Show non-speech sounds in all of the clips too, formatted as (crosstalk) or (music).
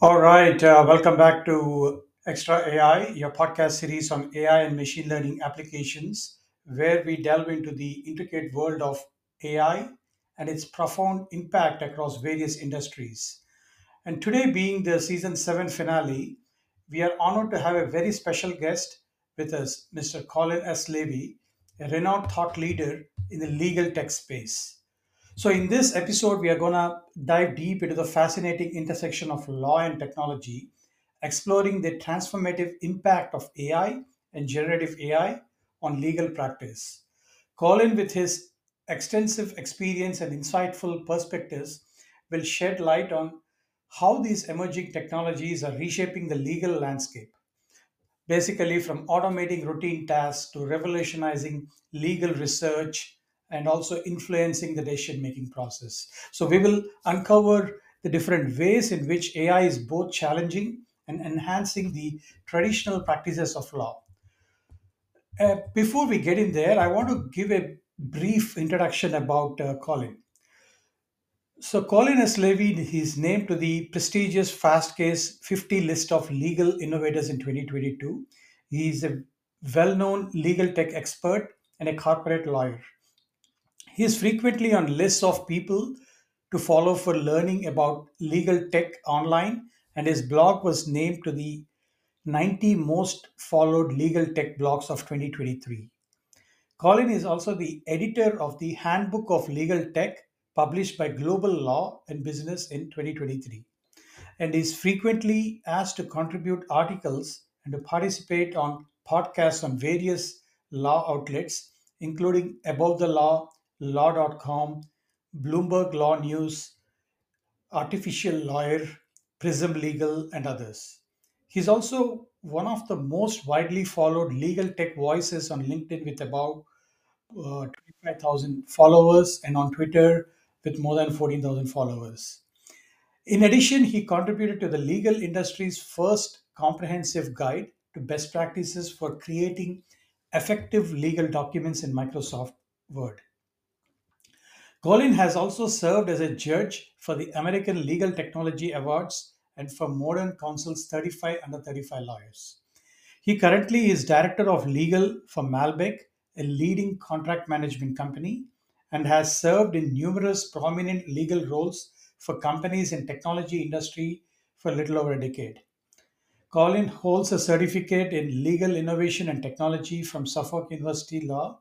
All right, uh, welcome back to Extra AI, your podcast series on AI and machine learning applications, where we delve into the intricate world of AI and its profound impact across various industries. And today, being the season 7 finale, we are honored to have a very special guest with us, Mr. Colin S. Levy, a renowned thought leader in the legal tech space. So, in this episode, we are going to dive deep into the fascinating intersection of law and technology, exploring the transformative impact of AI and generative AI on legal practice. Colin, with his extensive experience and insightful perspectives, will shed light on how these emerging technologies are reshaping the legal landscape basically from automating routine tasks to revolutionizing legal research and also influencing the decision making process. So, we will uncover the different ways in which AI is both challenging and enhancing the traditional practices of law. Uh, before we get in there, I want to give a brief introduction about uh, Colin. So, Colin S. levied his name to the prestigious Fastcase 50 list of legal innovators in 2022. He is a well known legal tech expert and a corporate lawyer. He is frequently on lists of people to follow for learning about legal tech online, and his blog was named to the 90 most followed legal tech blogs of 2023. Colin is also the editor of the Handbook of Legal Tech, published by Global Law and Business in 2023, and is frequently asked to contribute articles and to participate on podcasts on various law outlets, including Above the Law, Law.com, Bloomberg Law News, Artificial Lawyer, Prism Legal, and others. He's also one of the most widely followed legal tech voices on LinkedIn with about uh, 25,000 followers and on Twitter with more than 14,000 followers. In addition, he contributed to the legal industry's first comprehensive guide to best practices for creating effective legal documents in Microsoft Word. Colin has also served as a judge for the American Legal Technology Awards and for Modern Counsel's 35 under 35 lawyers. He currently is Director of Legal for Malbek, a leading contract management company, and has served in numerous prominent legal roles for companies in technology industry for a little over a decade. Colin holds a certificate in legal innovation and technology from Suffolk University Law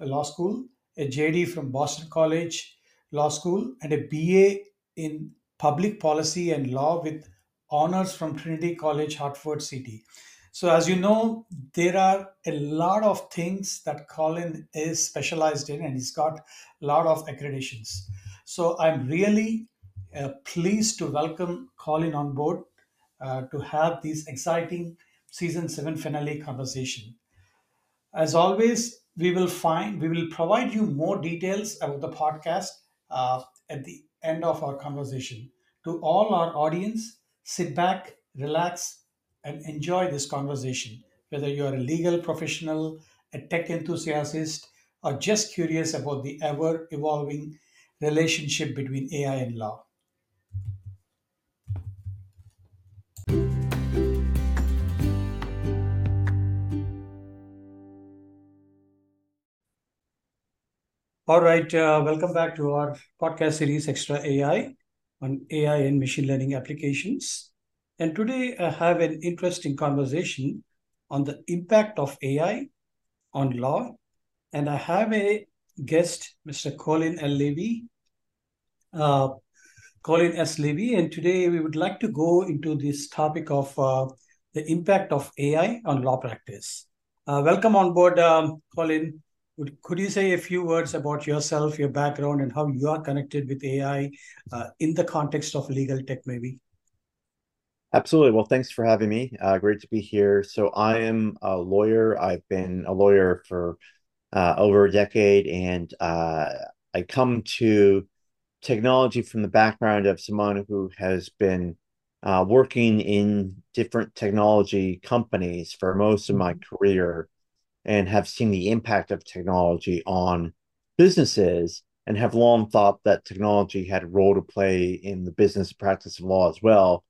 Law School, a JD from Boston College Law School, and a BA in Public Policy and Law with honors from Trinity College, Hartford City. So, as you know, there are a lot of things that Colin is specialized in, and he's got a lot of accreditations. So, I'm really uh, pleased to welcome Colin on board uh, to have this exciting season seven finale conversation. As always, we will find we will provide you more details about the podcast uh, at the end of our conversation. To all our audience, sit back, relax, and enjoy this conversation. Whether you are a legal professional, a tech enthusiast, or just curious about the ever evolving relationship between AI and law. All right, uh, welcome back to our podcast series Extra AI on AI and machine learning applications. And today I have an interesting conversation on the impact of AI on law. And I have a guest, Mr. Colin L. Levy, uh, Colin S. Levy. And today we would like to go into this topic of uh, the impact of AI on law practice. Uh, welcome on board, um, Colin. Would, could you say a few words about yourself, your background, and how you are connected with AI uh, in the context of legal tech, maybe? Absolutely. Well, thanks for having me. Uh, great to be here. So, I am a lawyer. I've been a lawyer for uh, over a decade, and uh, I come to technology from the background of someone who has been uh, working in different technology companies for most of my Mhm. career and have seen the impact of technology on businesses and have long thought that technology had a role to play in the business practice of law as well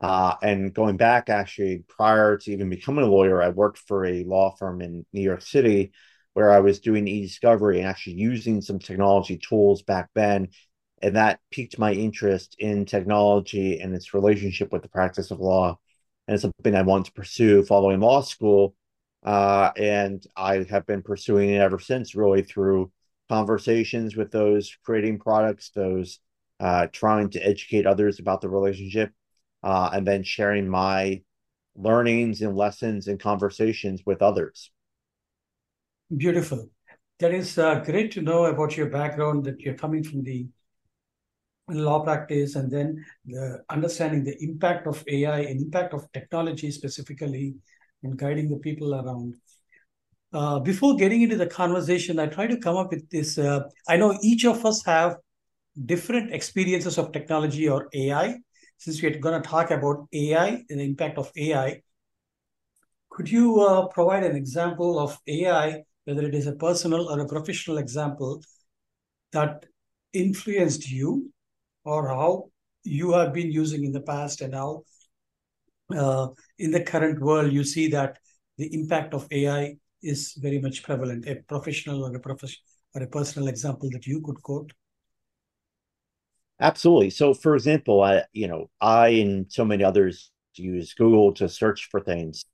Uh, and going back, actually, prior to even becoming a lawyer, I worked for a law firm in New York City where I was doing e-discovery and actually using some technology tools back then. And that piqued my interest in technology and its relationship with the practice of law. And it's something I want to pursue following law school. Uh, and I have been pursuing it ever since, really through conversations with those creating products, those uh, trying to educate others about the relationship, uh, and then sharing my learnings and lessons and conversations with others. Beautiful. That is uh, great to know about your background, that you're coming from the law practice and then the understanding the impact of AI and impact of technology specifically in guiding the people around. Uh, before getting into the conversation, I try to come up with this. Uh, I know each of us have different experiences of technology or AI. Since we're going to talk about AI and the impact of AI, could you uh, provide an example of AI, whether it is a personal or a professional example, that influenced you or how you have been using in the past and how uh, in the current world you see that the impact of AI is very much prevalent. A professional or a profession or a personal example that you could quote. Absolutely. So, for example, I you know I and so many others use Google to search for things.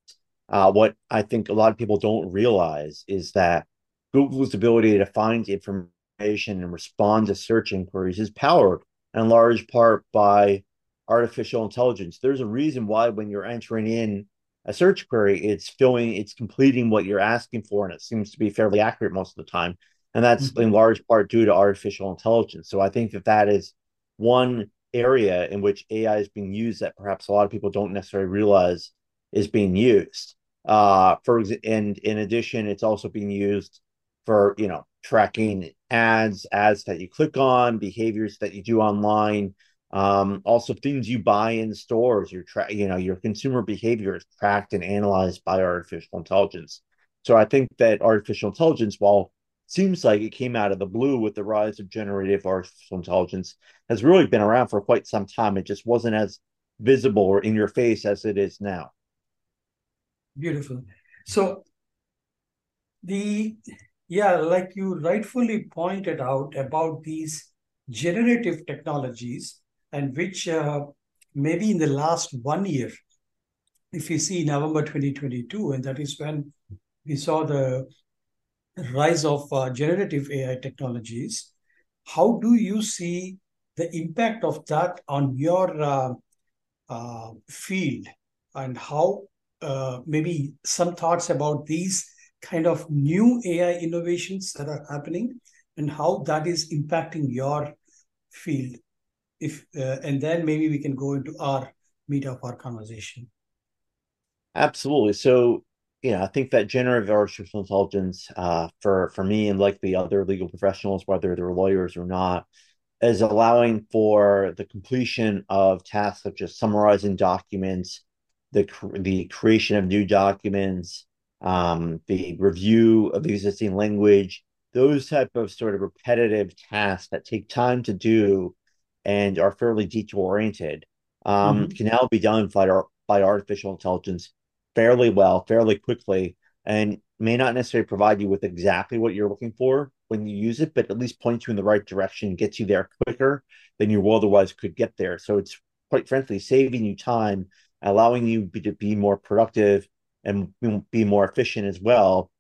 Uh, what I think a lot of people don't realize is that Google's ability to find information and respond to search inquiries is powered in large part by artificial intelligence. There's a reason why when you're entering in a search query, it's filling, it's completing what you're asking for, and it seems to be fairly accurate most of the time. And that's mm-hmm. in large part due to artificial intelligence. So I think that that is one area in which AI is being used that perhaps a lot of people don't necessarily realize is being used. Uh, for and in addition, it's also being used for you know tracking ads, ads that you click on, behaviors that you do online, um, also things you buy in stores. Your tra- you know your consumer behavior is tracked and analyzed by artificial intelligence. So I think that artificial intelligence, while seems like it came out of the blue with the rise of generative artificial intelligence, has really been around for quite some time. It just wasn't as visible or in your face as it is now. Beautiful. So the yeah, like you rightfully pointed out about these generative technologies, and which uh, maybe in the last one year, if you see November 2022, and that is when we saw the rise of uh, generative AI technologies, how do you see the impact of that on your uh, uh, field and how uh, maybe some thoughts about these kind of new AI innovations that are happening and how that is impacting your field. If uh, and then maybe we can go into our meat of our conversation. Absolutely. So, you know, I think that generative artificial intelligence, uh, for for me and likely other legal professionals, whether they're lawyers or not, is allowing for the completion of tasks such as summarizing documents, the the creation of new documents, um, the review of existing language, those type of sort of repetitive tasks that take time to do and are fairly detail oriented um, mm-hmm. can now be done by, by artificial intelligence fairly well, fairly quickly, and may not necessarily provide you with exactly what you're looking for when you use it, but at least point you in the right direction, gets you there quicker than you otherwise could get there. So it's quite frankly saving you time, allowing you to be more productive and be more efficient as well.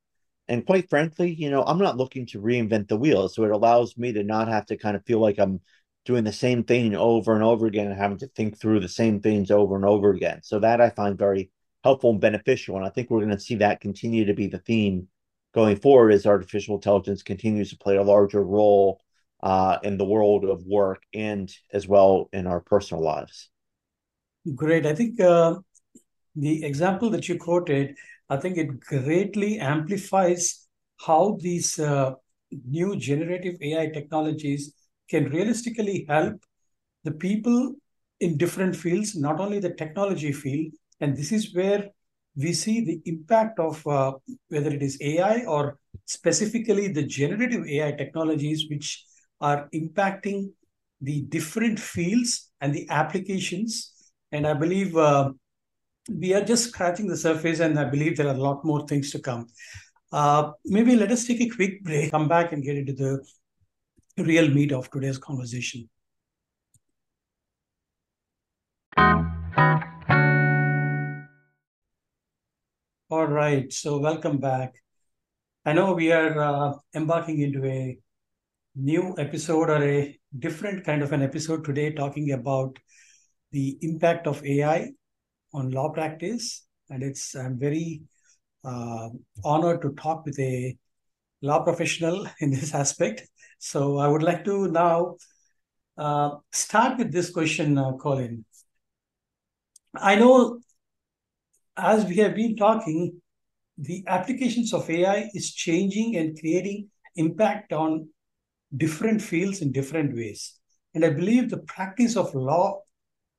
And quite frankly, you know, I'm not looking to reinvent the wheel. So it allows me to not have to kind of feel like I'm doing the same thing over and over again and having to think through the same things over and over again. So that I find very helpful and beneficial. And I think we're going to see that continue to be the theme going forward as artificial intelligence continues to play a larger role uh, in the world of work and as well in our personal lives. Great. I think uh, the example that you quoted, I think it greatly amplifies how these uh, new generative AI technologies can realistically help the people in different fields, not only the technology field. And this is where we see the impact of uh, whether it is AI or specifically the generative AI technologies, which are impacting the different fields and the applications And I believe uh, we are just scratching the surface, and I believe there are a lot more things to come. Uh, maybe let us take a quick break, come back, and get into the real meat of today's conversation. All right, so welcome back. I know we are uh, embarking into a new episode or a different kind of an episode today, talking about the impact of AI on law practice. And it's I'm very uh, honored to talk with a law professional in this aspect. So I would like to now uh, start with this question, uh, Colin. I know as we have been talking, the applications of AI is changing and creating impact on different fields in different ways. And I believe the practice of law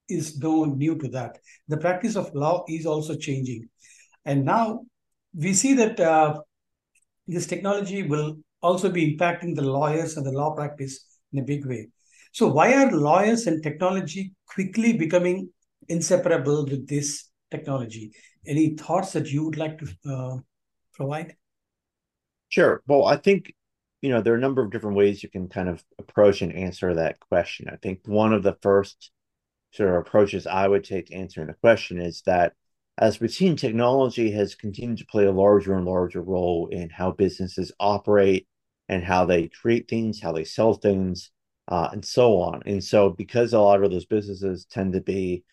is no new to that. The practice of law is also changing. And now we see that uh, this technology will also be impacting the lawyers and the law practice in a big way. So, why are lawyers and technology quickly becoming inseparable with this technology? Any thoughts that you would like to uh, provide? Sure. Well, I think you know there are a number of different ways you can kind of approach and answer that question. I think one of the first sort of approaches I would take to answering the question is that as we've seen, technology has continued to play a larger and larger role in how businesses operate and how they create things, how they sell things, uh, and so on. And so, because a lot of those businesses tend to be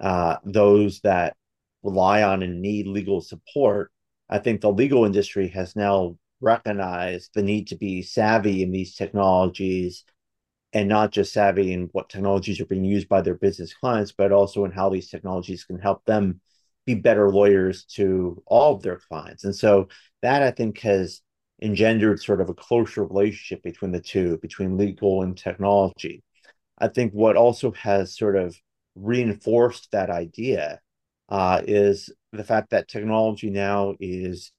uh, those that rely on and need legal support, I think the legal industry has now recognized the need to be savvy in these technologies and not just savvy in what technologies are being used by their business clients, but also in how these technologies can help them be better lawyers to all of their clients. And so that I think has engendered sort of a closer relationship between the two, between legal and technology. I think what also has sort of reinforced that idea uh, is the fact that technology now is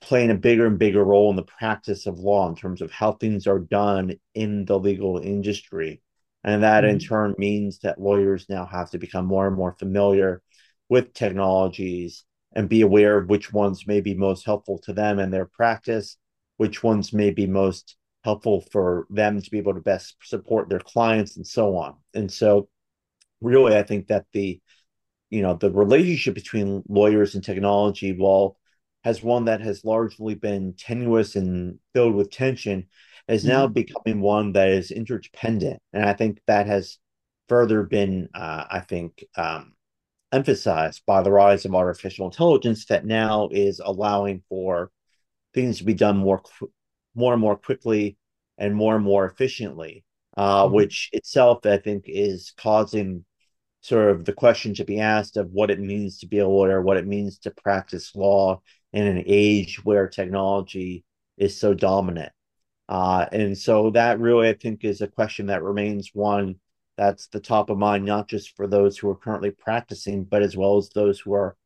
playing a bigger and bigger role in the practice of law in terms of how things are done in the legal industry. And that mm-hmm. in turn means that lawyers now have to become more and more familiar with technologies and be aware of which ones may be most helpful to them and their practice, which ones may be most helpful for them to be able to best support their clients and so on. And so really I think that the you know the relationship between lawyers and technology while has one that has largely been tenuous and filled with tension is mm-hmm. now becoming one that is interdependent and i think that has further been uh, i think um, emphasized by the rise of artificial intelligence that now is allowing for things to be done more more and more quickly and more and more efficiently uh, mm-hmm. which itself i think is causing sort of the question to be asked of what it means to be a lawyer, what it means to practice law in an age where technology is so dominant. Uh, and so that really, I think, is a question that remains one that's the top of mind, not just for those who are currently practicing, but as well as those who are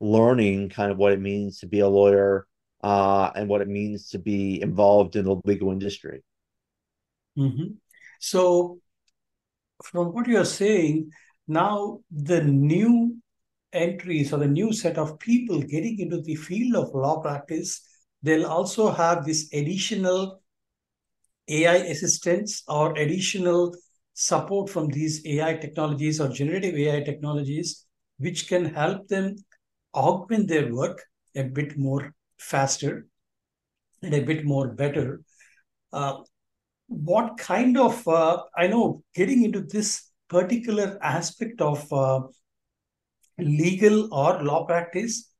learning kind of what it means to be a lawyer uh, and what it means to be involved in the legal industry. Mm-hmm. So, from what you're saying, now the new entries or the new set of people getting into the field of law practice, they'll also have this additional AI assistance or additional support from these AI technologies or generative AI technologies, which can help them augment their work a bit more faster and a bit more better. Uh, what kind of, uh, I know getting into this particular aspect of uh, legal or law practice,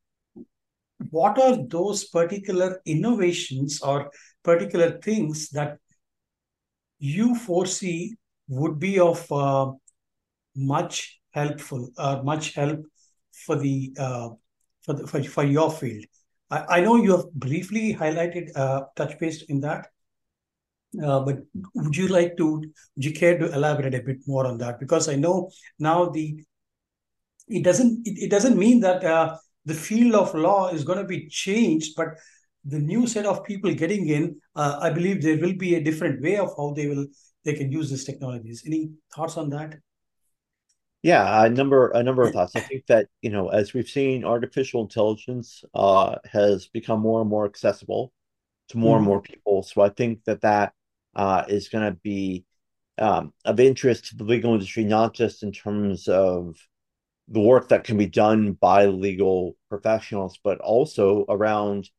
what are those particular innovations or particular things that you foresee would be of uh, much helpful or uh, much help for the uh, for, the, for for your field? I, I know you have briefly highlighted uh, touch base in that, uh, but would you like to, would you care to elaborate a bit more on that? Because I know now the, it doesn't, it, it doesn't mean that uh, the field of law is going to be changed, but the new set of people getting in, uh, I believe there will be a different way of how they will, they can use these technologies. Any thoughts on that? Yeah, a number a number of (laughs) thoughts. I think that, you know, as we've seen, artificial intelligence uh, has become more and more accessible to more and Mhm. more people. So I think that that uh, is going to be um, of interest to the legal industry, not just in terms of the work that can be done by legal professionals, but also around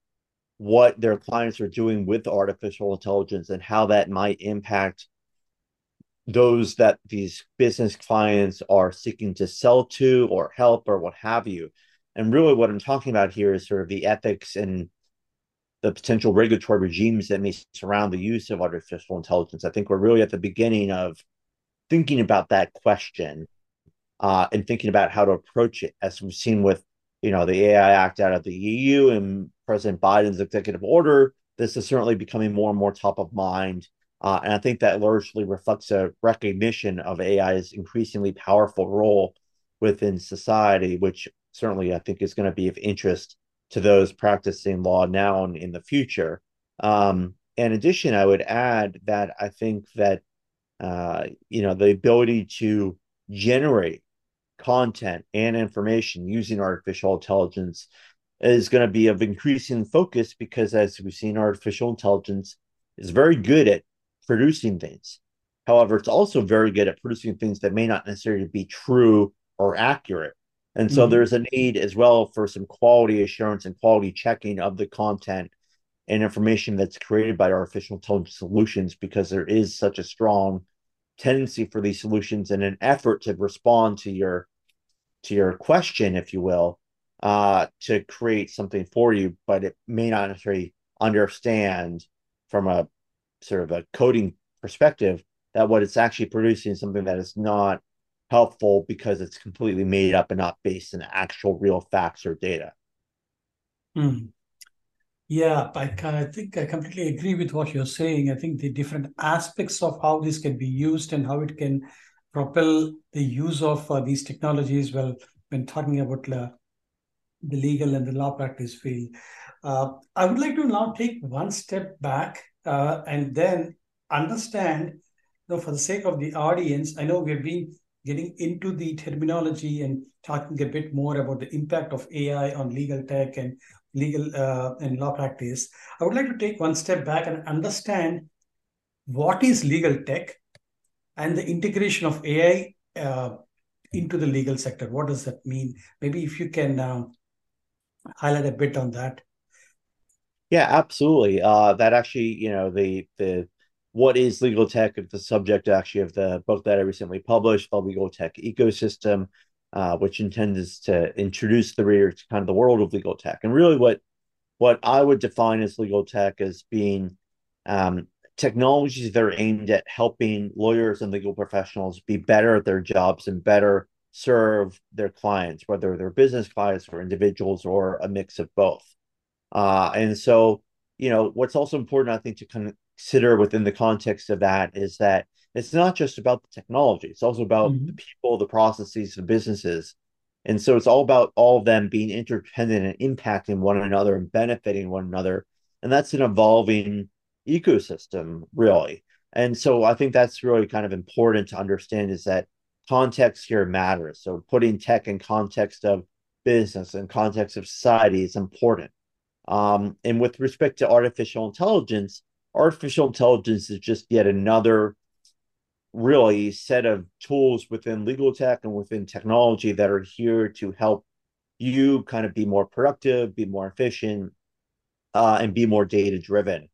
what their clients are doing with artificial intelligence and how that might impact those that these business clients are seeking to sell to or help or what have you. And really, what I'm talking about here is sort of the ethics and the potential regulatory regimes that may surround the use of artificial intelligence. I think we're really at the beginning of thinking about that question uh, and thinking about how to approach it, as we've seen with you know the AI Act out of the EU and President Biden's executive order. This is certainly becoming more and more top of mind, uh, and I think that largely reflects a recognition of AI's increasingly powerful role within society, which certainly I think is going to be of interest to those practicing law now and in the future. Um, in addition, I would add that I think that uh, you know the ability to generate content and information using artificial intelligence is going to be of increasing focus because as we've seen artificial intelligence is very good at producing things however it's also very good at producing things that may not necessarily be true or accurate and so Mhm. there's a need as well for some quality assurance and quality checking of the content and information that's created by artificial intelligence solutions because there is such a strong tendency for these solutions in an effort to respond to your to your question, if you will, uh, to create something for you, but it may not necessarily understand from a sort of a coding perspective that what it's actually producing is something that is not helpful because it's completely made up and not based in actual real facts or data. Mm. Yeah, I, I think I completely agree with what you're saying. I think the different aspects of how this can be used and how it can propel the use of uh, these technologies, well, when talking about uh, the legal and the law practice field. Uh, I would like to now take one step back uh, and then understand, you know, for the sake of the audience, I know we've been getting into the terminology and talking a bit more about the impact of AI on legal tech and legal uh, and law practice. I would like to take one step back and understand what is legal tech and the integration of AI uh, into the legal sector. What does that mean? Maybe if you can um, highlight a bit on that. Yeah, absolutely. Uh, that actually, you know, the the what is legal tech the subject actually of the book that I recently published, the Legal Tech Ecosystem, uh, which intends to introduce the reader to kind of the world of legal tech. And really, what what I would define as legal tech as being um, technologies that are aimed at helping lawyers and legal professionals be better at their jobs and better serve their clients, whether they're business clients or individuals or a mix of both. Uh, and so, you know, what's also important, I think, to consider within the context of that is that it's not just about the technology, it's also about the Mhm. people, the processes, the businesses. And so it's all about all of them being interdependent and impacting one another and benefiting one another. And that's an evolving ecosystem, really. And so I think that's really kind of important to understand is that context here matters. So putting tech in context of business and context of society is important. Um, and with respect to artificial intelligence, artificial intelligence is just yet another really set of tools within legal tech and within technology that are here to help you kind of be more productive, be more efficient, uh, and be more data driven.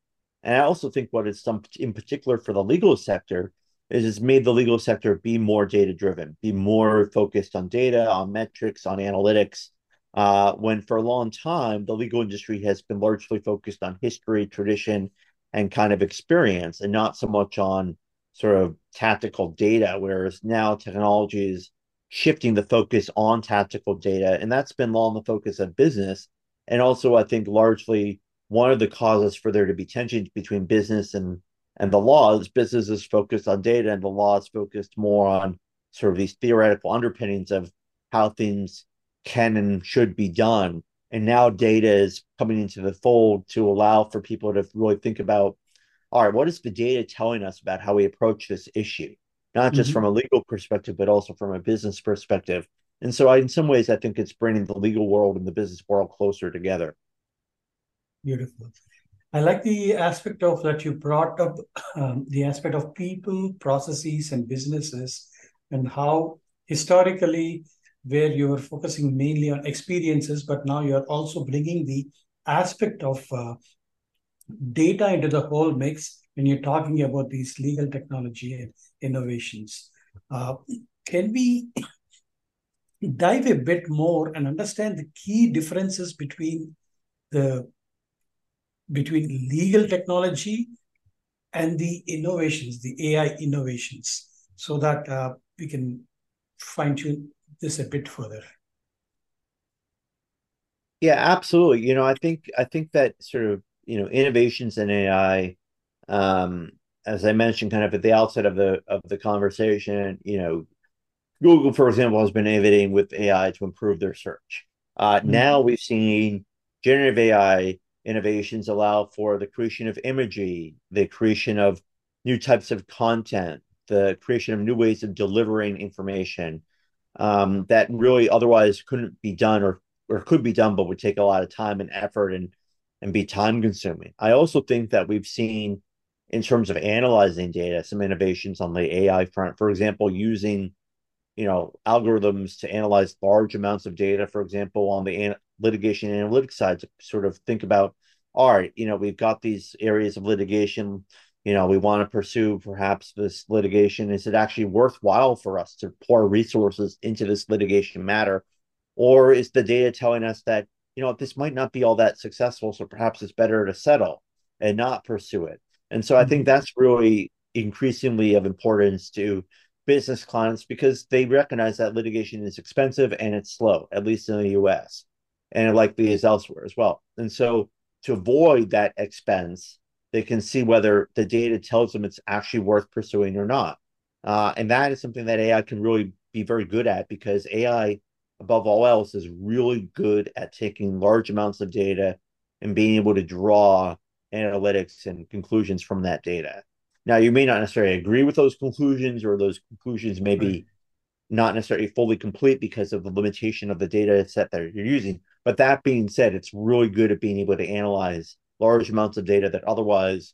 And I also think what it's done in particular for the legal sector is it's made the legal sector be more data driven, be more focused on data, on metrics, on analytics. Uh, when for a long time, the legal industry has been largely focused on history, tradition, and kind of experience, and not so much on sort of tactical data. Whereas now technology is shifting the focus on tactical data, and that's been long the focus of business. And also, I think largely one of the causes for there to be tensions between business and and the law is business is focused on data and the law is focused more on sort of these theoretical underpinnings of how things can and should be done and now data is coming into the fold to allow for people to really think about all right what is the data telling us about how we approach this issue not just from hmm a legal perspective, but also from a business perspective. And so, I, in some ways, I think it's bringing the legal world and the business world closer together. Beautiful. I like the aspect of that you brought up, um, the aspect of people, processes, and businesses, and how historically, where you were focusing mainly on experiences, but now you're also bringing the aspect of uh, data into the whole mix when you're talking about these legal technology and innovations. Uh, can we dive a bit more and understand the key differences between the between legal technology and the innovations, the AI innovations, so that uh, we can fine tune this a bit further. Yeah, absolutely. You know, I think I think that sort of, you know, innovations in AI, um, as I mentioned kind of at the outset of the of the conversation, you know, Google, for example, has been innovating with AI to improve their search. Uh, now Mhm. we've seen generative AI innovations allow for the creation of imagery, the creation of new types of content, the creation of new ways of delivering information um, that really otherwise couldn't be done or or could be done, but would take a lot of time and effort and and be time consuming. I also think that we've seen in terms of analyzing data some innovations on the AI front. For example, using you know algorithms to analyze large amounts of data for example on the an- litigation analytics side to sort of think about all right you know we've got these areas of litigation you know we want to pursue perhaps this litigation is it actually worthwhile for us to pour resources into this litigation matter or is the data telling us that you know this might not be all that successful so perhaps it's better to settle and not pursue it and so i think Mhm. that's really increasingly of importance to business clients because they recognize that litigation is expensive and it's slow, at least in the US, and it likely is elsewhere as well. And so to avoid that expense, they can see whether the data tells them it's actually worth pursuing or not. Uh, and that is something that AI can really be very good at because AI, above all else, is really good at taking large amounts of data and being able to draw analytics and conclusions from that data. Now, you may not necessarily agree with those conclusions, or those conclusions may be not necessarily fully complete because of the limitation of the data set that you're using. But that being said, it's really good at being able to analyze large amounts of data that otherwise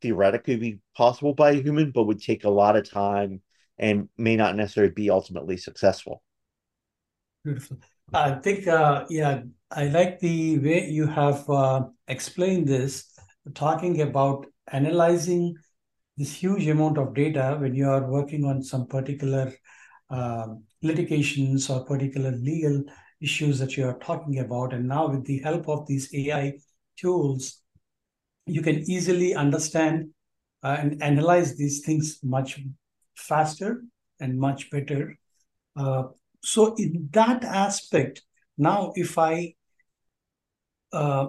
theoretically be possible by a human, but would take a lot of time and may not necessarily be ultimately successful. Beautiful. I think, uh, yeah, I like the way you have uh, explained this, talking about analyzing this huge amount of data when you are working on some particular um, litigations or particular legal issues that you are talking about. And now, with the help of these AI tools, you can easily understand uh, and analyze these things much faster and much better. Uh, so, in that aspect, now if I uh,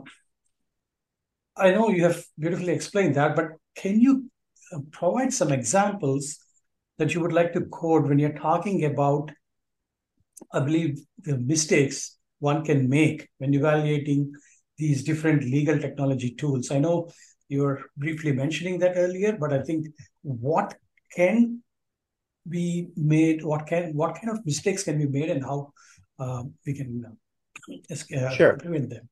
I know you have beautifully explained that, but can you uh, provide some examples that you would like to quote when you're talking about, I believe, the mistakes one can make when evaluating these different legal technology tools? I know you were briefly mentioning that earlier, but I think what can be made, what can what kind of mistakes can be made, and how uh, we can uh, Sure, prevent them?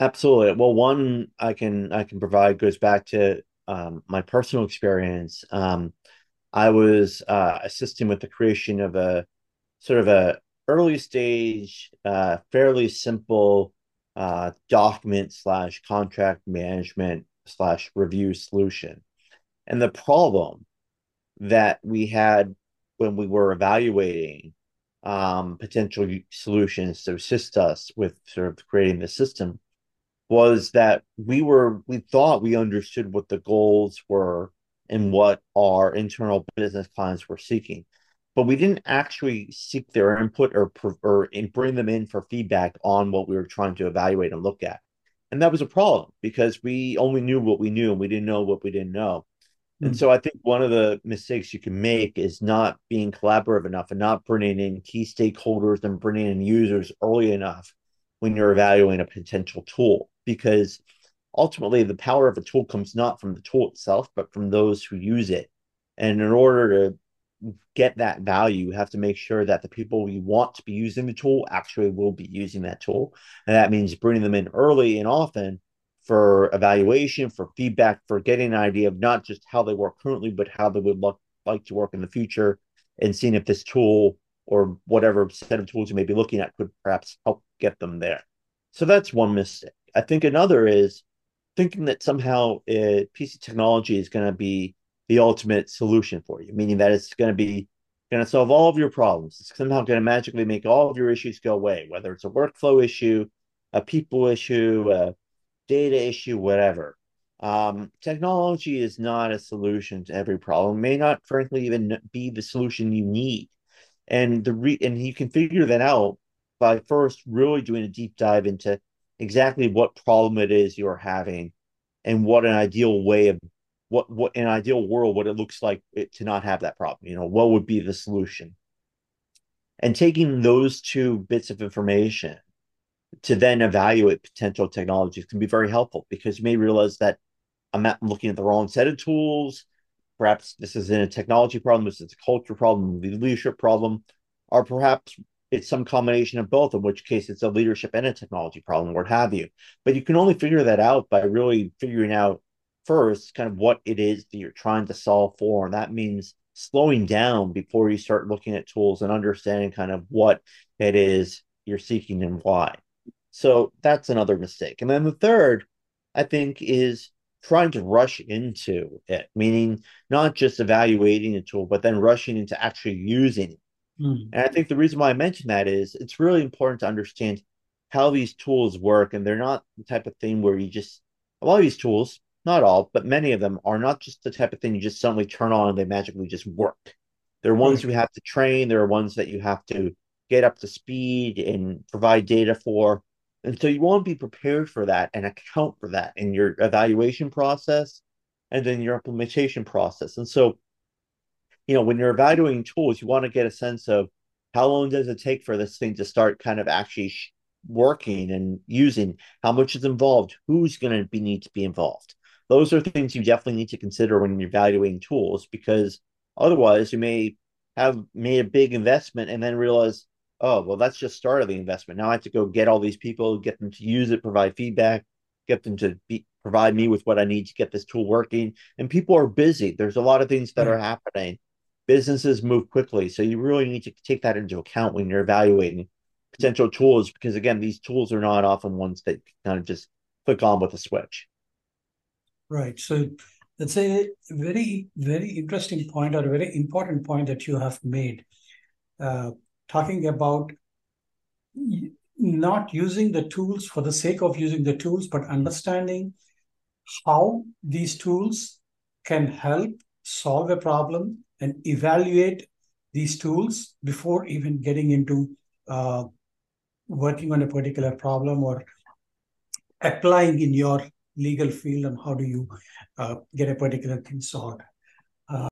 absolutely. Well, one I can I can provide goes back to um, my personal experience. Um, I was uh, assisting with the creation of a sort of a early stage, uh, fairly simple uh, document slash contract management slash review solution. And the problem that we had when we were evaluating um, potential solutions to assist us with sort of creating the system was that we were we thought we understood what the goals were and what our internal business clients were seeking but we didn't actually seek their input or or bring them in for feedback on what we were trying to evaluate and look at and that was a problem because we only knew what we knew and we didn't know what we didn't know and Hmm. so I think one of the mistakes you can make is not being collaborative enough and not bringing in key stakeholders and bringing in users early enough when you're evaluating a potential tool. Because ultimately, the power of a tool comes not from the tool itself, but from those who use it. And in order to get that value, you have to make sure that the people you want to be using the tool actually will be using that tool. And that means bringing them in early and often for evaluation, for feedback, for getting an idea of not just how they work currently, but how they would look like to work in the future, and seeing if this tool or whatever set of tools you may be looking at could perhaps help get them there. So that's one mistake. I think another is thinking that somehow a piece of technology is going to be the ultimate solution for you, meaning that it's going to be going to solve all of your problems. It's somehow going to magically make all of your issues go away, whether it's a workflow issue, a people issue, a data issue, whatever. Um, technology is not a solution to every problem. May not, frankly, even be the solution you need. And the re- and you can figure that out by first really doing a deep dive into exactly what problem it is you're having and what an ideal way of what what an ideal world what it looks like it, to not have that problem you know what would be the solution and taking those two bits of information to then evaluate potential technologies can be very helpful because you may realize that i'm not looking at the wrong set of tools perhaps this isn't a technology problem this is a culture problem a leadership problem or perhaps it's some combination of both, in which case it's a leadership and a technology problem, what have you. But you can only figure that out by really figuring out first kind of what it is that you're trying to solve for. And that means slowing down before you start looking at tools and understanding kind of what it is you're seeking and why. So that's another mistake. And then the third, I think, is trying to rush into it, meaning not just evaluating a tool, but then rushing into actually using it. Mm. And I think the reason why I mention that is it's really important to understand how these tools work. And they're not the type of thing where you just, a lot of these tools, not all, but many of them are not just the type of thing you just suddenly turn on and they magically just work. There are ones you have to train, there are ones that you have to get up to speed and provide data for. And so you want to be prepared for that and account for that in your evaluation process and then your implementation process. And so you know, when you're evaluating tools, you want to get a sense of how long does it take for this thing to start kind of actually sh- working and using, how much is involved, who's going to be need to be involved. Those are things you definitely need to consider when you're evaluating tools because otherwise you may have made a big investment and then realize, oh, well, that's just started the investment. Now I have to go get all these people, get them to use it, provide feedback, get them to be, provide me with what I need to get this tool working. And people are busy. There's a lot of things that are happening businesses move quickly. So you really need to take that into account when you're evaluating potential tools, because again, these tools are not often ones that kind of just click on with a switch. Right. So that's a very, very interesting point or a very important point that you have made. Uh, talking about not using the tools for the sake of using the tools, but understanding how these tools can help solve a problem and evaluate these tools before even getting into uh, working on a particular problem or applying in your legal field and how do you uh, get a particular thing solved. Uh,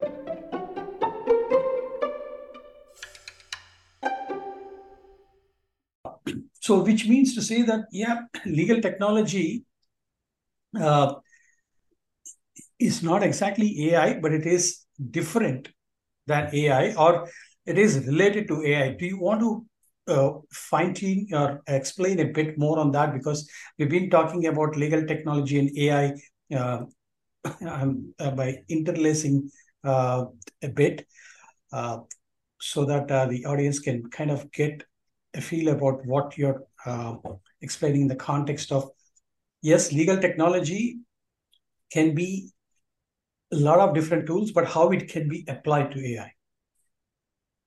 so, which means to say that, yeah, legal technology uh, is not exactly AI, but it is different than AI or it is related to AI. Do you want to uh, fine tune or explain a bit more on that? Because we've been talking about legal technology and AI uh, (laughs) um, uh, by interlacing uh, a bit uh, so that the audience can kind of get a feel about what you're explaining in the context of yes, legal technology can be a lot of different tools, but how it can be applied to AI.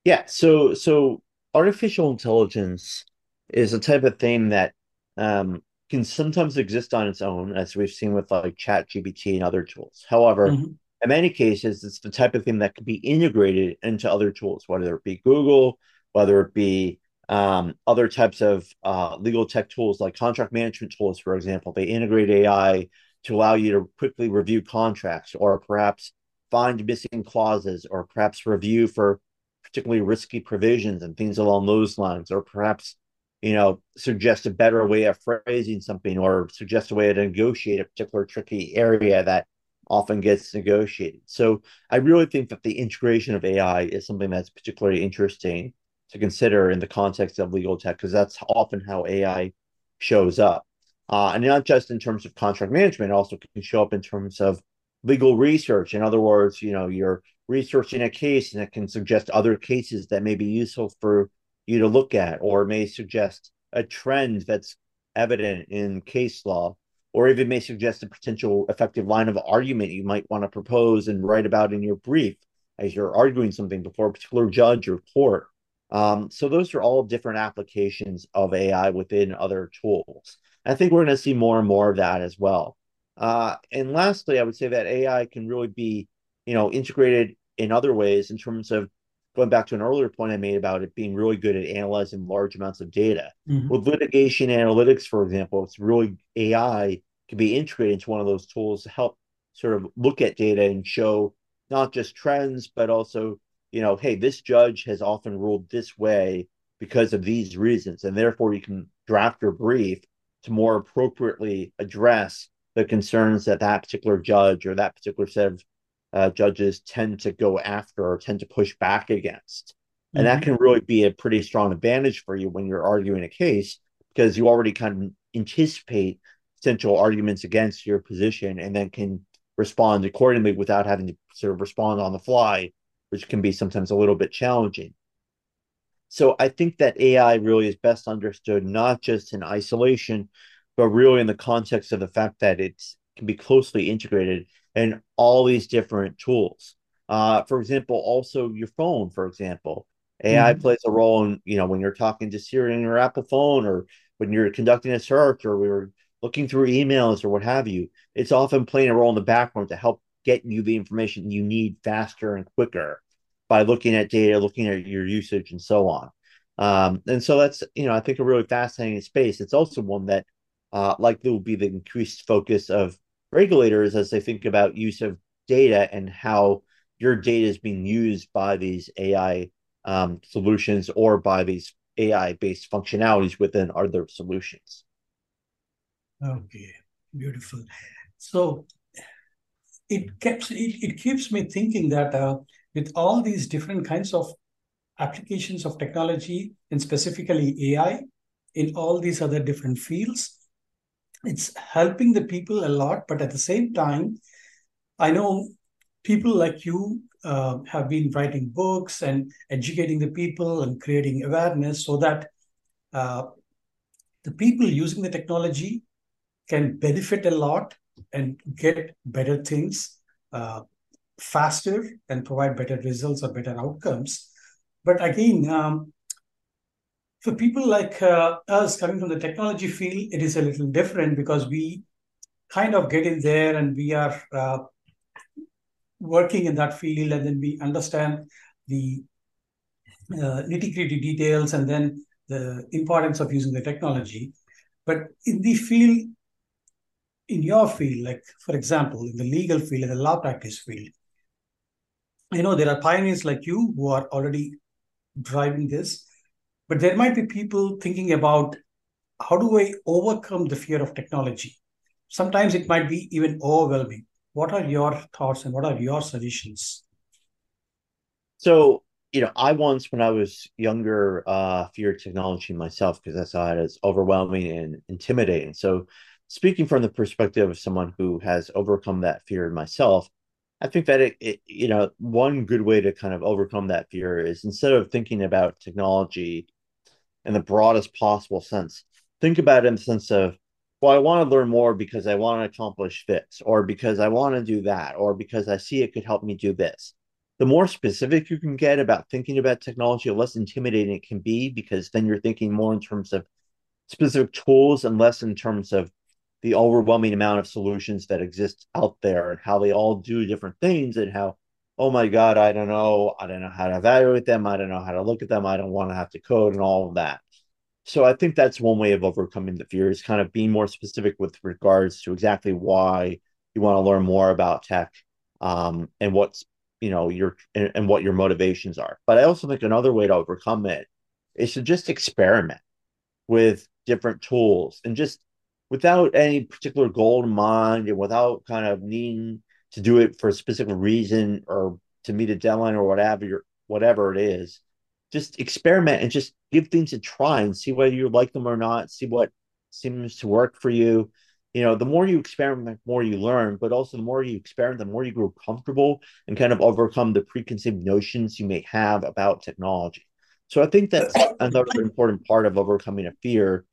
Yeah, so so artificial intelligence is a type of thing that um, can sometimes exist on its own, as we've seen with like Chat GPT and other tools. However, mm-hmm. in many cases, it's the type of thing that can be integrated into other tools, whether it be Google, whether it be um, other types of uh, legal tech tools like contract management tools, for example. They integrate AI to allow you to quickly review contracts or perhaps find missing clauses or perhaps review for particularly risky provisions and things along those lines or perhaps you know suggest a better way of phrasing something or suggest a way to negotiate a particular tricky area that often gets negotiated. So I really think that the integration of AI is something that's particularly interesting to consider in the context of legal tech, because that's often how AI shows up. Uh, and not just in terms of contract management, it also can show up in terms of legal research. In other words, you know, you're researching a case and it can suggest other cases that may be useful for you to look at, or may suggest a trend that's evident in case law or even may suggest a potential effective line of argument you might want to propose and write about in your brief as you're arguing something before a particular judge or court. Um, so those are all different applications of AI within other tools. I think we're going to see more and more of that as well. Uh, and lastly, I would say that AI can really be, you know, integrated in other ways in terms of going back to an earlier point I made about it being really good at analyzing large amounts of data. Mm-hmm. With litigation analytics, for example, it's really AI can be integrated into one of those tools to help sort of look at data and show not just trends, but also, you know, hey, this judge has often ruled this way because of these reasons. And therefore, you can draft your brief to more appropriately address the concerns that that particular judge or that particular set of uh, judges tend to go after or tend to push back against. Mm-hmm. And that mm-hmm. can really be a pretty strong advantage for you when you're arguing a case because you already kind of anticipate potential arguments against your position and then can respond accordingly without having to sort of respond on the fly, which can be sometimes a little bit challenging. So I think that AI really is best understood not just in isolation, but really in the context of the fact that it can be closely integrated in all these different tools. Uh, for example, also your phone, for example, AI mm-hmm. plays a role in you know when you're talking to Siri on your Apple phone, or when you're conducting a search, or we're looking through emails or what have you, it's often playing a role in the background to help get you the information you need faster and quicker by looking at data, looking at your usage, and so on. Um, and so that's you know I think a really fascinating space. It's also one that uh, likely will be the increased focus of regulators as they think about use of data and how your data is being used by these AI um, solutions or by these AI based functionalities within other solutions. Okay, beautiful. So it keeps it, it keeps me thinking that uh, with all these different kinds of applications of technology and specifically AI in all these other different fields, it's helping the people a lot. But at the same time, I know people like you uh, have been writing books and educating the people and creating awareness so that uh, the people using the technology can benefit a lot and get better things uh, faster and provide better results or better outcomes. But again, um, for people like uh, us coming from the technology field, it is a little different because we kind of get in there and we are uh, working in that field and then we understand the uh, nitty gritty details and then the importance of using the technology. But in the field in your field, like for example, in the legal field, in the law practice field, you know, there are pioneers like you who are already driving this, but there might be people thinking about how do I overcome the fear of technology? Sometimes it might be even overwhelming. What are your thoughts and what are your suggestions? So, you know, I once, when I was younger, uh, feared technology myself because I saw it as overwhelming and intimidating. So, speaking from the perspective of someone who has overcome that fear myself, I think that it, it, you know, one good way to kind of overcome that fear is instead of thinking about technology in the broadest possible sense, think about it in the sense of, well, I want to learn more because I want to accomplish this, or because I want to do that, or because I see it could help me do this. The more specific you can get about thinking about technology, the less intimidating it can be, because then you're thinking more in terms of specific tools and less in terms of the overwhelming amount of solutions that exist out there and how they all do different things and how oh my god i don't know. I don't know how to evaluate them. I don't know how to look at them. I don't want to have to code and all of that. So i think that's one way of overcoming the fear is kind of being more specific with regards to exactly why you want to learn more about tech um, and what's you know your and, and what your motivations are. But i also think another way to overcome it is to just experiment with different tools and just without any particular goal in mind and without kind of needing to do it for a specific reason or to meet a deadline or whatever whatever it is just experiment and just give things a try and see whether you like them or not see what seems to work for you. You know the more you experiment the more you learn but also the more you experiment the more you grow comfortable and kind of overcome the preconceived notions you may have about technology. So i think that's another important part of overcoming a fear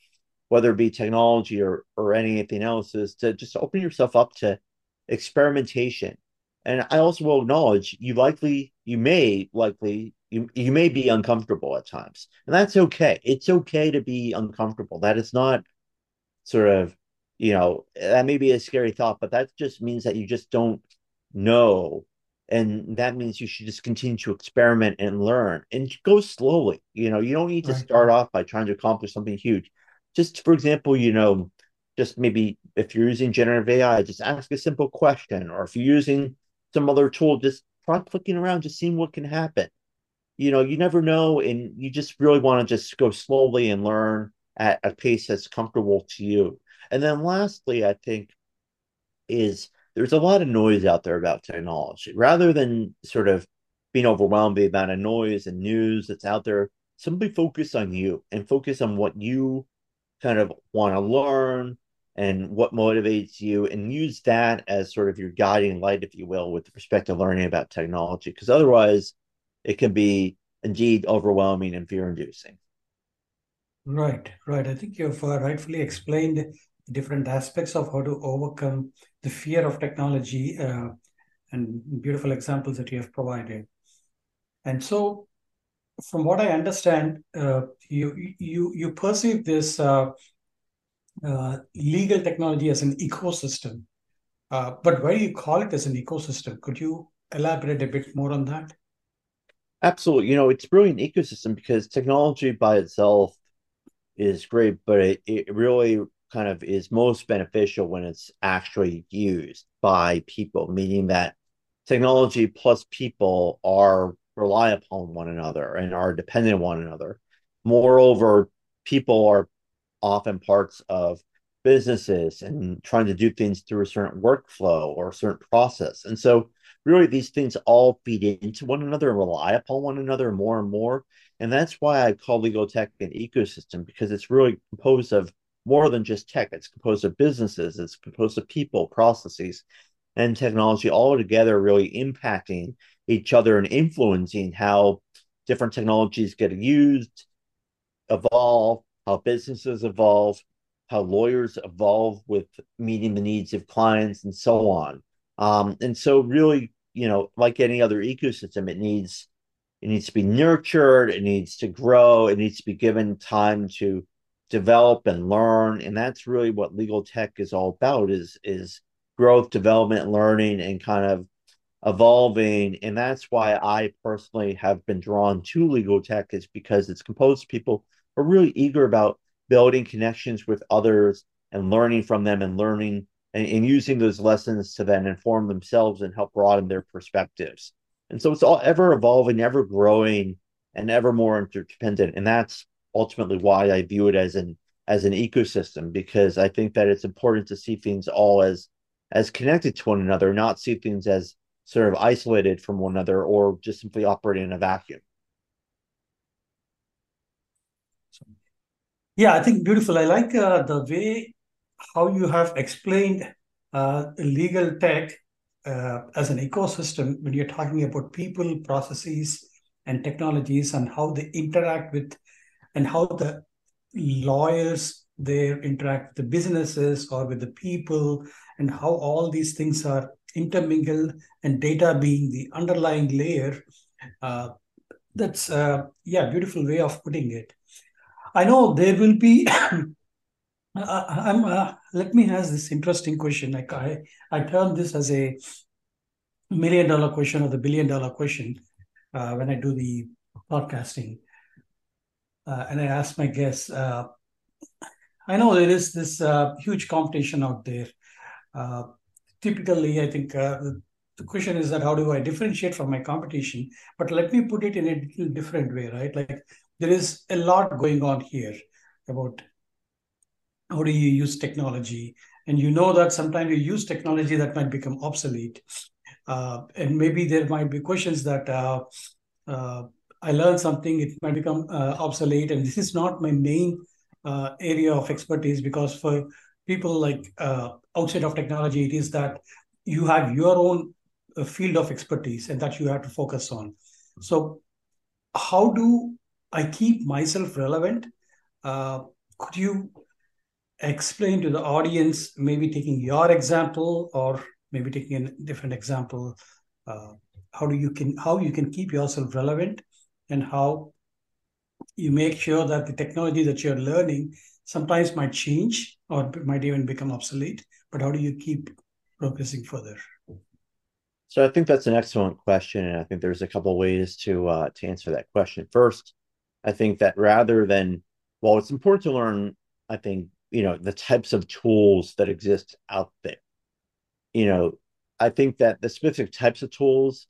whether it be technology or or anything else is to just open yourself up to experimentation. And I also will acknowledge you likely, you may likely, you, you may be uncomfortable at times. And that's okay. It's okay to be uncomfortable. That is not sort of, you know, that may be a scary thought, but that just means that you just don't know. And that means you should just continue to experiment and learn and go slowly. You know, you don't need to right. start off by trying to accomplish something huge. Just for example, you know, just maybe if you're using generative AI, just ask a simple question, or if you're using some other tool, just try clicking around, just seeing what can happen. You know, you never know, and you just really want to just go slowly and learn at a pace that's comfortable to you. And then lastly, I think is there's a lot of noise out there about technology. Rather than sort of being overwhelmed by the amount of noise and news that's out there, simply focus on you and focus on what you kind of want to learn, and what motivates you and use that as sort of your guiding light if you will with respect to learning about technology because otherwise it can be indeed overwhelming and fear inducing right right. I think you've uh, rightfully explained different aspects of how to overcome the fear of technology uh, and beautiful examples that you have provided. And so from what i understand uh, you you you perceive this uh, uh, legal technology as an ecosystem. Uh, but why do you call it as an ecosystem? Could you elaborate a bit more on that? Absolutely. You know, it's really an ecosystem because technology by itself is great, but it, it really kind of is most beneficial when it's actually used by people, meaning that technology plus people are rely upon one another and are dependent on one another. Moreover, people are often parts of businesses and trying to do things through a certain workflow or a certain process. And so, really, these things all feed into one another and rely upon one another more and more. And that's why I call legal tech an ecosystem because it's really composed of more than just tech. It's composed of businesses, it's composed of people, processes, and technology all together, really impacting each other and influencing how different technologies get used, evolve, how businesses evolve, how lawyers evolve with meeting the needs of clients, and so on. Um, and so, really, you know, like any other ecosystem, it needs it needs to be nurtured, it needs to grow, it needs to be given time to develop and learn, and that's really what legal tech is all about: is is growth, development, learning, and kind of evolving and that's why i personally have been drawn to legal tech is because it's composed of people are really eager about building connections with others and learning from them and learning and, and using those lessons to then inform themselves and help broaden their perspectives. And so it's all ever evolving, ever growing, and ever more interdependent. And that's ultimately why I view it as an as an ecosystem because I think that it's important to see things all as as connected to one another, not see things as sort of isolated from one another or just simply operating in a vacuum. Yeah, I think beautiful. I like uh, the way how you have explained uh, legal tech uh, as an ecosystem when you're talking about people, processes, and technologies, and how they interact with, and how the lawyers they interact with the businesses or with the people, and how all these things are intermingled, and data being the underlying layer. Uh, that's uh, yeah, beautiful way of putting it. I know there will be. (coughs) I'm. Uh, let me ask this interesting question. Like I, I term this as a million dollar question or the billion dollar question uh, when I do the podcasting, uh, and I ask my guests. Uh, I know there is this uh, huge competition out there. Uh, typically, I think the question is that how do I differentiate from my competition? But let me put it in a little different way, right? Like there is a lot going on here about how do you use technology and you know that sometimes you use technology that might become obsolete. Uh, and maybe there might be questions that uh, uh, I learned something, it might become uh, obsolete, and (laughs) this is not my main uh, area of expertise because for people like uh, outside of technology, it is that you have your own field of expertise and that you have to focus on. So, how do I keep myself relevant? could you explain to the audience, maybe taking your example or maybe taking a different example, uh, how do you can how you can keep yourself relevant and how you make sure that the technology that you're learning sometimes might change or might even become obsolete but how do you keep progressing further so i think that's an excellent question and i think there's a couple ways to uh, to answer that question first i think that rather than well it's important to learn i think you know the types of tools that exist out there. You know i think that the specific types of tools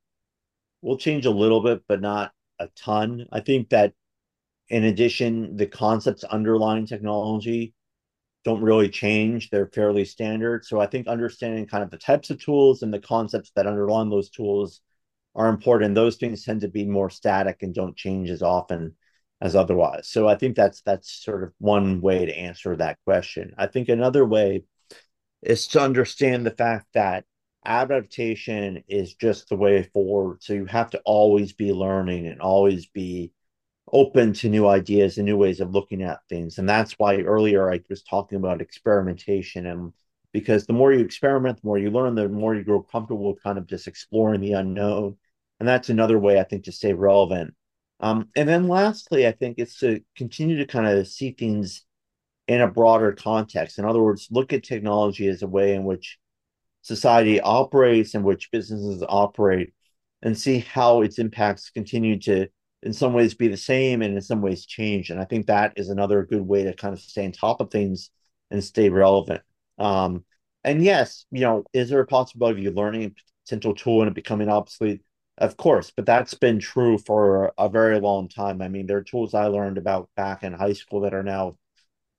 will change a little bit but not a ton. I think that in addition the concepts underlying technology don't really change. They're fairly standard. So i think understanding kind of the types of tools and the concepts that underlie those tools are important. Those things tend to be more static and don't change as often as otherwise. So I think that's that's sort of one way to answer that question. I think another way is to understand the fact that adaptation is just the way forward. So you have to always be learning and always be open to new ideas and new ways of looking at things. And that's why earlier I was talking about experimentation and because the more you experiment, the more you learn, the more you grow comfortable kind of just exploring the unknown. And that's another way I think to stay relevant um, and then lastly, I think it's to continue to kind of see things in a broader context. In other words, look at technology as a way in which society operates, in which businesses operate, and see how its impacts continue to, in some ways, be the same and in some ways change. And I think that is another good way to kind of stay on top of things and stay relevant. Um, and yes, you know, is there a possibility of you learning a potential tool and it becoming obsolete? Of course, but that's been true for a very long time. I mean, there are tools I learned about back in high school that are now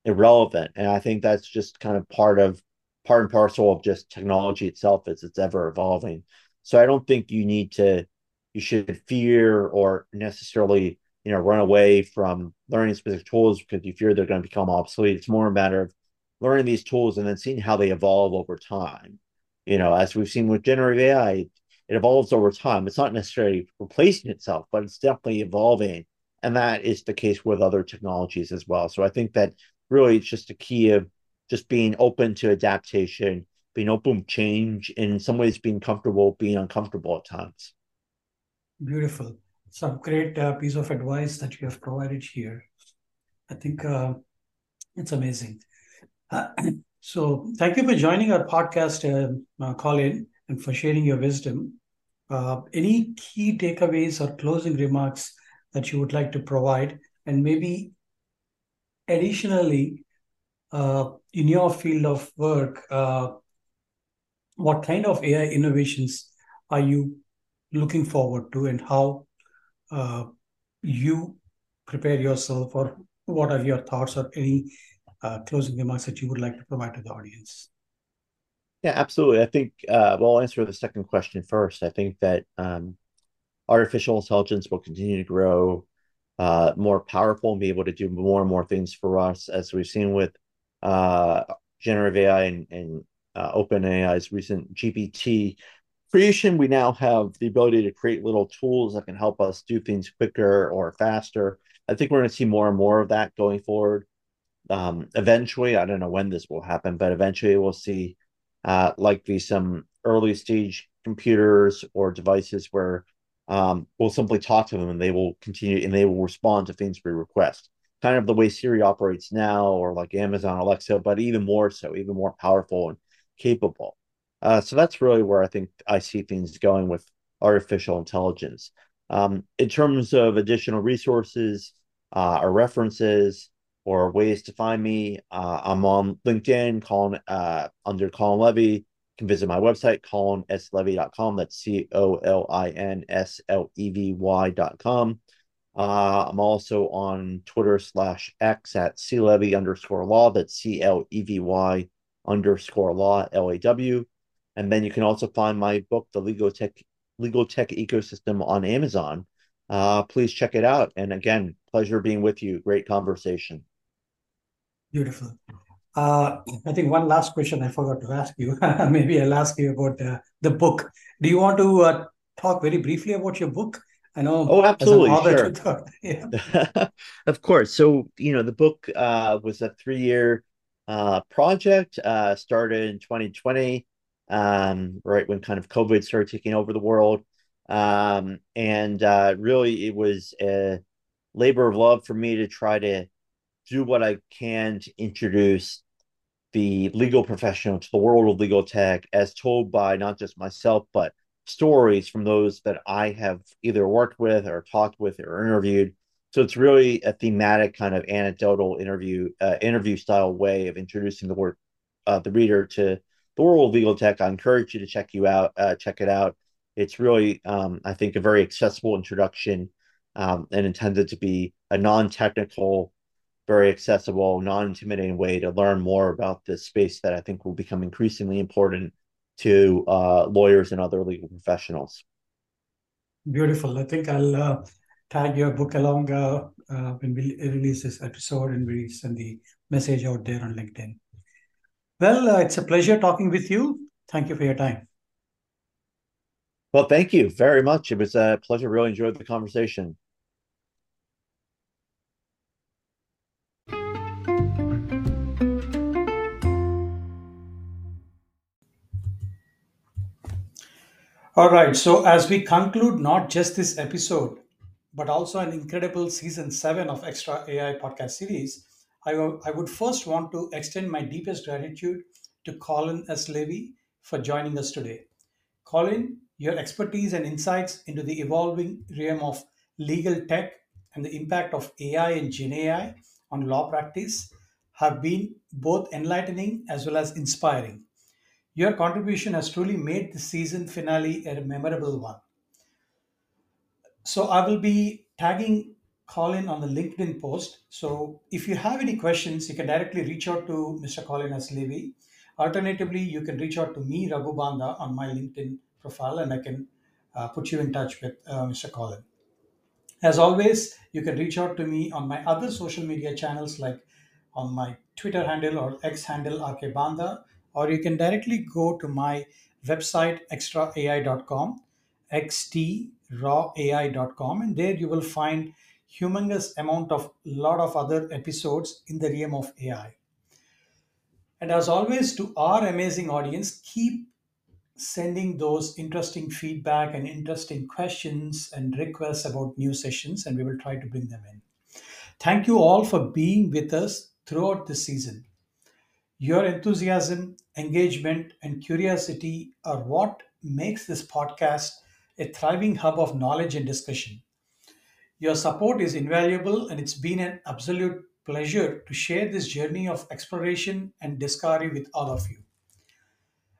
irrelevant, and I think that's just kind of part of part and parcel of just technology itself as it's ever evolving. So I don't think you need to you should fear or necessarily you know run away from learning specific tools because you fear they're going to become obsolete. It's more a matter of learning these tools and then seeing how they evolve over time. You know, as we've seen with generative AI, it evolves over time. It's not necessarily replacing itself, but it's definitely evolving. And that is the case with other technologies as well. So I think that really it's just a key of just being open to adaptation, being open to change, and in some ways being comfortable, being uncomfortable at times. Beautiful. Some great uh, piece of advice that you have provided here. I think uh, it's amazing. Uh, (clears throat) so thank you for joining our podcast, uh, uh Colin and for sharing your wisdom. Uh, any key takeaways or closing remarks that you would like to provide? And maybe additionally, uh, in your field of work, uh, what kind of AI innovations are you looking forward to and how you prepare yourself or what are your thoughts or any closing remarks that you would like to provide to the audience? Yeah, absolutely. I think, uh, well, I'll answer the second question first. I think that um, artificial intelligence will continue to grow uh, more powerful and be able to do more and more things for us, as we've seen with uh, generative AI and, and uh, OpenAI's recent GPT creation. We now have the ability to create little tools that can help us do things quicker or faster. I think we're going to see more and more of that going forward. Um, eventually, I don't know when this will happen, but eventually we'll see uh, likely some early stage computers or devices where um, we'll simply talk to them and they will continue and they will respond to things we request. Kind of the way Siri operates now, or like Amazon Alexa, but even more so, even more powerful and capable. Uh, so that's really where I think I see things going with artificial intelligence. Um, in terms of additional resources uh, or references, or ways to find me. Uh, I'm on LinkedIn, Colin uh, under Colin Levy. You can visit my website, colinslevy.com. That's C O L I N S L E V Y.com. Uh, I'm also on Twitter slash X at C Levy underscore law. That's C L E V Y underscore law, L A W. And then you can also find my book, The Legal Tech Legal Tech Ecosystem on Amazon. Uh, please check it out. And again, pleasure being with you. Great conversation. Beautiful. Uh, I think one last question I forgot to ask you. (laughs) Maybe I'll ask you about uh, the book. Do you want to uh, talk very briefly about your book? I know. Oh, absolutely. Sure. (laughs) Yeah. (laughs) of course. So, you know, the book uh, was a three year uh, project, uh, started in 2020, um, right when kind of COVID started taking over the world. Um, and uh, really, it was a labor of love for me to try to do what I can to introduce the legal professional to the world of legal tech as told by not just myself, but stories from those that I have either worked with or talked with or interviewed. So it's really a thematic kind of anecdotal interview, uh, interview style way of introducing the work, uh, the reader to the world of legal tech. I encourage you to check you out, uh, check it out. It's really, um, I think, a very accessible introduction um, and intended to be a non-technical, very accessible, non-intimidating way to learn more about this space that I think will become increasingly important to uh, lawyers and other legal professionals. Beautiful. I think I'll uh, tag your book along uh, uh, when we release this episode and we send the message out there on LinkedIn. Well, uh, it's a pleasure talking with you. Thank you for your time. Well, thank you very much. It was a pleasure. Really enjoyed the conversation. All right. So, as we conclude not just this episode, but also an incredible season seven of XTrawAI podcast series, I would first want to extend my deepest gratitude to Colin S. Levy for joining us today. Colin, your expertise and insights into the evolving realm of legal tech and the impact of AI and Gen AI on law practice have been both enlightening as well as inspiring. Your contribution has truly made the season finale a memorable one. So I will be tagging Colin on the LinkedIn post. So if you have any questions, you can directly reach out to Mr. Colin S. Levy. Alternatively, you can reach out to me, Raghu Banda, on my LinkedIn profile, and I can uh, put you in touch with uh, Mr. Colin. As always, you can reach out to me on my other social media channels like on my Twitter handle or X handle, RK Banda, or you can directly go to my website extraai.com xtrawai.com and there you will find humongous amount of lot of other episodes in the realm of ai and as always to our amazing audience keep sending those interesting feedback and interesting questions and requests about new sessions and we will try to bring them in. Thank you all for being with us throughout this season. Your enthusiasm, engagement, and curiosity are what makes this podcast a thriving hub of knowledge and discussion. Your support is invaluable, and it's been an absolute pleasure to share this journey of exploration and discovery with all of you.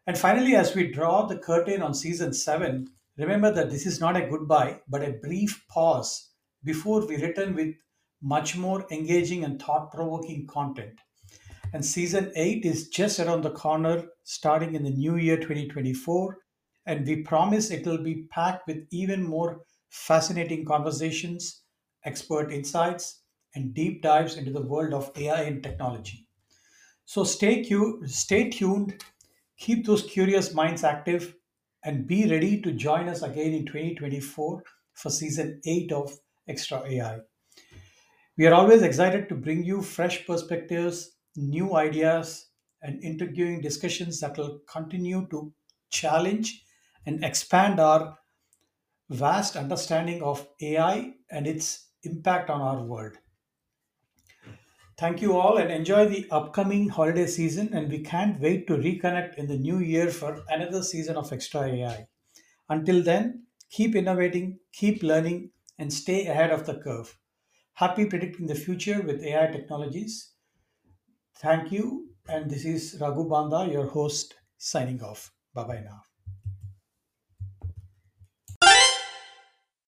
And finally, as we draw the curtain on season 7, remember that this is not a goodbye, but a brief pause before we return with much more engaging and thought provoking content. And season 8 is just around the corner, starting in the new year 2024. And we promise it will be packed with even more fascinating conversations, expert insights, and deep dives into the world of AI and technology. So stay, cu- stay tuned, keep those curious minds active, and be ready to join us again in 2024 for season 8 of XTrawAI. We are always excited to bring you fresh perspectives new ideas, and interviewing discussions that will continue to challenge and expand our vast understanding of AI and its impact on our world. Thank you all and enjoy the upcoming holiday season. And we can't wait to reconnect in the new year for another season of XTrawAI. Until then, keep innovating, keep learning, and stay ahead of the curve. Happy predicting the future with AI technologies. Thank you. And this is Raghu Banda, your host, signing off. Bye bye now.